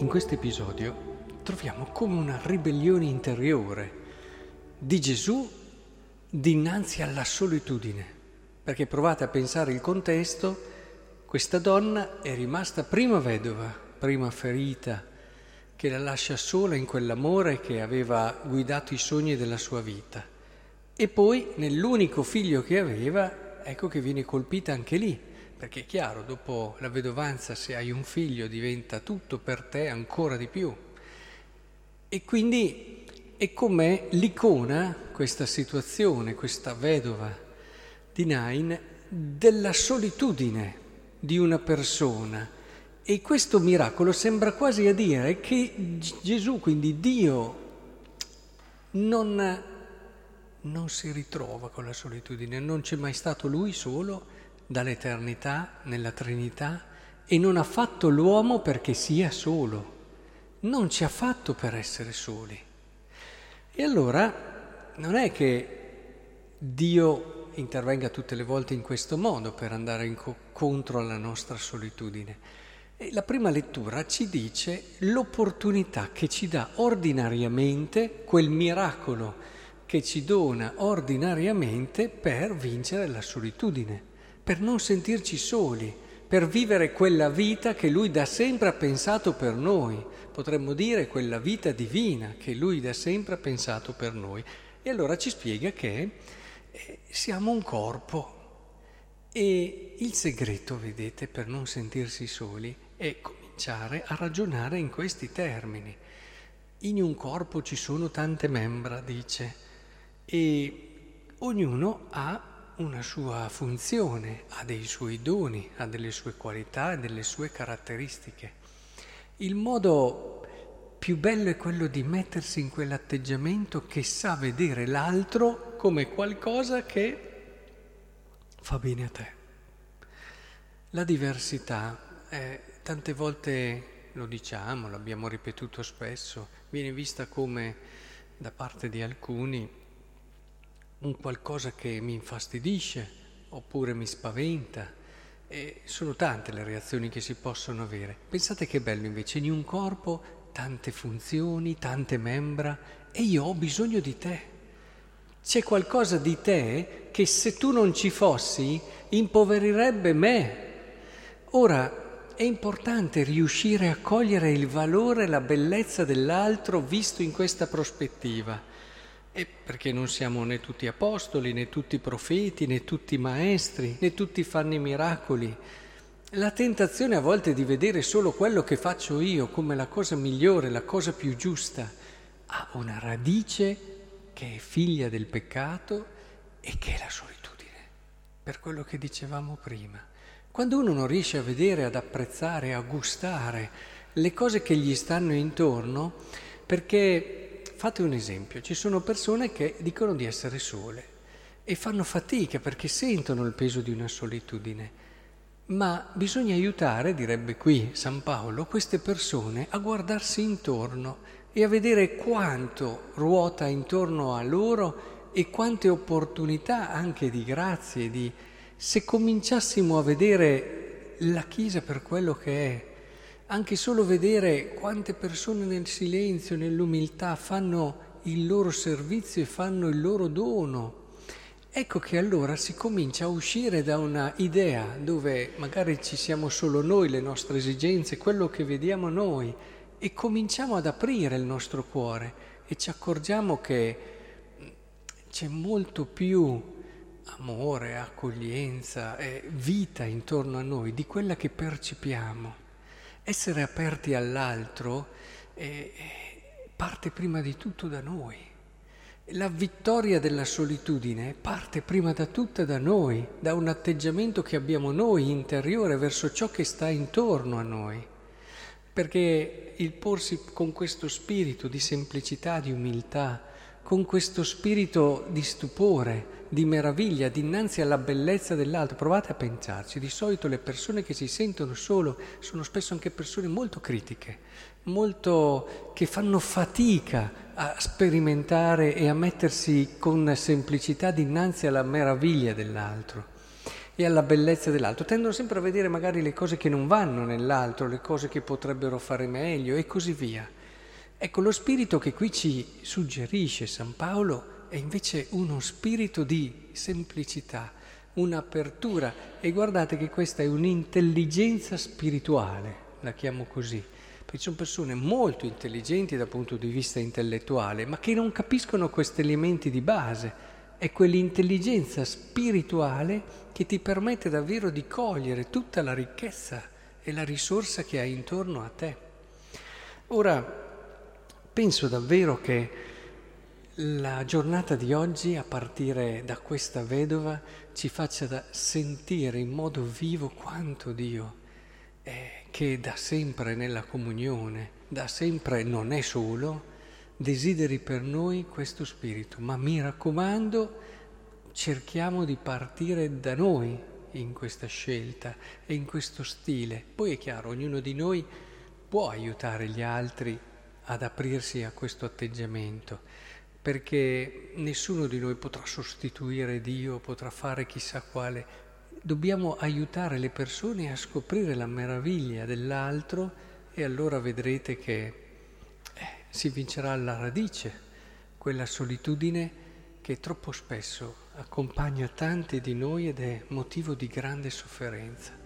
in questo episodio troviamo come una ribellione interiore di Gesù dinanzi alla solitudine. Perché provate a pensare il contesto, questa donna è rimasta prima vedova, prima ferita, che la lascia sola in quell'amore che aveva guidato i sogni della sua vita. E poi nell'unico figlio che aveva, ecco che viene colpita anche lì perché è chiaro, dopo la vedovanza se hai un figlio diventa tutto per te ancora di più. E quindi è come l'icona, questa situazione, questa vedova di Nain, della solitudine di una persona. E questo miracolo sembra quasi a dire che Gesù, quindi Dio, non, non si ritrova con la solitudine, non c'è mai stato Lui solo dall'eternità nella Trinità e non ha fatto l'uomo perché sia solo, non ci ha fatto per essere soli. E allora non è che Dio intervenga tutte le volte in questo modo per andare incontro alla nostra solitudine. E la prima lettura ci dice l'opportunità che ci dà ordinariamente quel miracolo che ci dona ordinariamente per vincere la solitudine per non sentirci soli, per vivere quella vita che Lui da sempre ha pensato per noi, potremmo dire quella vita divina che Lui da sempre ha pensato per noi. E allora ci spiega che eh, siamo un corpo e il segreto, vedete, per non sentirsi soli è cominciare a ragionare in questi termini. In un corpo ci sono tante membra, dice, e ognuno ha una sua funzione, ha dei suoi doni, ha delle sue qualità e delle sue caratteristiche. Il modo più bello è quello di mettersi in quell'atteggiamento che sa vedere l'altro come qualcosa che fa bene a te. La diversità, eh, tante volte lo diciamo, l'abbiamo ripetuto spesso, viene vista come da parte di alcuni un qualcosa che mi infastidisce oppure mi spaventa. E sono tante le reazioni che si possono avere. Pensate che bello invece, in un corpo tante funzioni, tante membra e io ho bisogno di te. C'è qualcosa di te che se tu non ci fossi impoverirebbe me. Ora è importante riuscire a cogliere il valore e la bellezza dell'altro visto in questa prospettiva. E perché non siamo né tutti apostoli, né tutti profeti, né tutti maestri, né tutti fanno i miracoli. La tentazione a volte di vedere solo quello che faccio io come la cosa migliore, la cosa più giusta, ha una radice che è figlia del peccato e che è la solitudine, per quello che dicevamo prima. Quando uno non riesce a vedere, ad apprezzare, a gustare le cose che gli stanno intorno, perché Fate un esempio, ci sono persone che dicono di essere sole e fanno fatica perché sentono il peso di una solitudine, ma bisogna aiutare, direbbe qui San Paolo, queste persone a guardarsi intorno e a vedere quanto ruota intorno a loro e quante opportunità anche di grazie, di... se cominciassimo a vedere la Chiesa per quello che è, anche solo vedere quante persone nel silenzio, nell'umiltà fanno il loro servizio e fanno il loro dono. Ecco che allora si comincia a uscire da una idea dove magari ci siamo solo noi, le nostre esigenze, quello che vediamo noi, e cominciamo ad aprire il nostro cuore e ci accorgiamo che c'è molto più amore, accoglienza e vita intorno a noi di quella che percepiamo. Essere aperti all'altro eh, parte prima di tutto da noi. La vittoria della solitudine parte prima da tutta da noi, da un atteggiamento che abbiamo noi interiore verso ciò che sta intorno a noi. Perché il porsi con questo spirito di semplicità, di umiltà, con questo spirito di stupore, di meraviglia dinanzi alla bellezza dell'altro. Provate a pensarci, di solito le persone che si sentono solo sono spesso anche persone molto critiche, molto che fanno fatica a sperimentare e a mettersi con semplicità dinanzi alla meraviglia dell'altro. e alla bellezza dell'altro, tendono sempre a vedere magari le cose che non vanno nell'altro, le cose che potrebbero fare meglio e così via. Ecco, lo spirito che qui ci suggerisce San Paolo è invece uno spirito di semplicità, un'apertura e guardate che questa è un'intelligenza spirituale, la chiamo così, perché sono persone molto intelligenti dal punto di vista intellettuale, ma che non capiscono questi elementi di base. È quell'intelligenza spirituale che ti permette davvero di cogliere tutta la ricchezza e la risorsa che hai intorno a te. Ora, penso davvero che la giornata di oggi, a partire da questa vedova, ci faccia sentire in modo vivo quanto Dio, è, che da sempre nella comunione, da sempre non è solo, desideri per noi questo spirito. Ma mi raccomando, cerchiamo di partire da noi in questa scelta e in questo stile. Poi è chiaro, ognuno di noi può aiutare gli altri ad aprirsi a questo atteggiamento, perché nessuno di noi potrà sostituire Dio, potrà fare chissà quale. Dobbiamo aiutare le persone a scoprire la meraviglia dell'altro e allora vedrete che eh, si vincerà alla radice quella solitudine che troppo spesso accompagna tanti di noi ed è motivo di grande sofferenza.